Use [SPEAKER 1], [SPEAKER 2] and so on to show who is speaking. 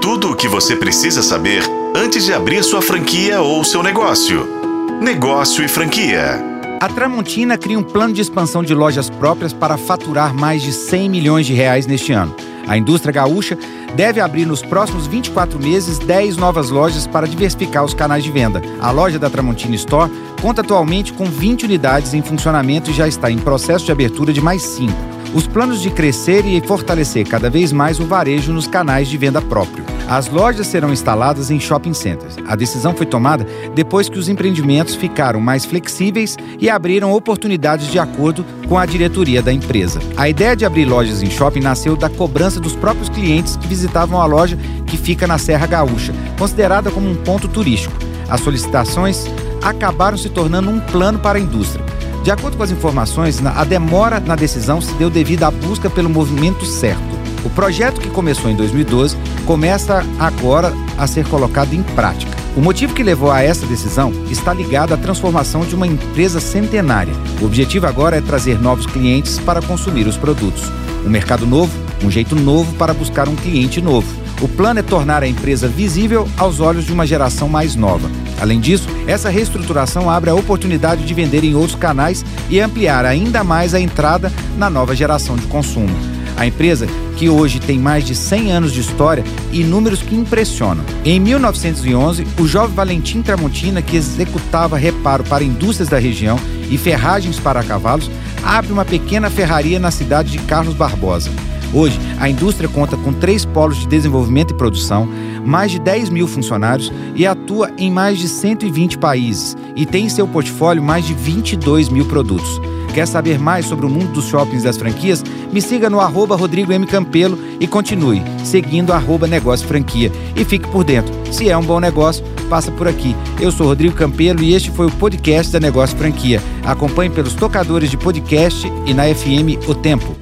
[SPEAKER 1] Tudo o que você precisa saber antes de abrir sua franquia ou seu negócio. Negócio e franquia.
[SPEAKER 2] A Tramontina cria um plano de expansão de lojas próprias para faturar mais de 100 milhões de reais neste ano. A indústria gaúcha deve abrir nos próximos 24 meses 10 novas lojas para diversificar os canais de venda. A loja da Tramontina Store conta atualmente com 20 unidades em funcionamento e já está em processo de abertura de mais 5 os planos de crescer e fortalecer cada vez mais o varejo nos canais de venda próprio. As lojas serão instaladas em shopping centers. A decisão foi tomada depois que os empreendimentos ficaram mais flexíveis e abriram oportunidades de acordo com a diretoria da empresa. A ideia de abrir lojas em shopping nasceu da cobrança dos próprios clientes que visitavam a loja que fica na Serra Gaúcha, considerada como um ponto turístico. As solicitações acabaram se tornando um plano para a indústria. De acordo com as informações, a demora na decisão se deu devido à busca pelo movimento certo. O projeto que começou em 2012 começa agora a ser colocado em prática. O motivo que levou a essa decisão está ligado à transformação de uma empresa centenária. O objetivo agora é trazer novos clientes para consumir os produtos. Um mercado novo, um jeito novo para buscar um cliente novo. O plano é tornar a empresa visível aos olhos de uma geração mais nova. Além disso, essa reestruturação abre a oportunidade de vender em outros canais e ampliar ainda mais a entrada na nova geração de consumo. A empresa, que hoje tem mais de 100 anos de história e números que impressionam. Em 1911, o jovem Valentim Tramontina, que executava reparo para indústrias da região e ferragens para cavalos, abre uma pequena ferraria na cidade de Carlos Barbosa. Hoje, a indústria conta com três polos de desenvolvimento e produção, mais de 10 mil funcionários e atua em mais de 120 países e tem em seu portfólio mais de 22 mil produtos. Quer saber mais sobre o mundo dos shoppings e das franquias? Me siga no arroba Rodrigo M. Campelo e continue seguindo arroba Negócio Franquia. E fique por dentro. Se é um bom negócio, passa por aqui. Eu sou Rodrigo Campelo e este foi o podcast da Negócio Franquia. Acompanhe pelos tocadores de podcast e na FM O Tempo.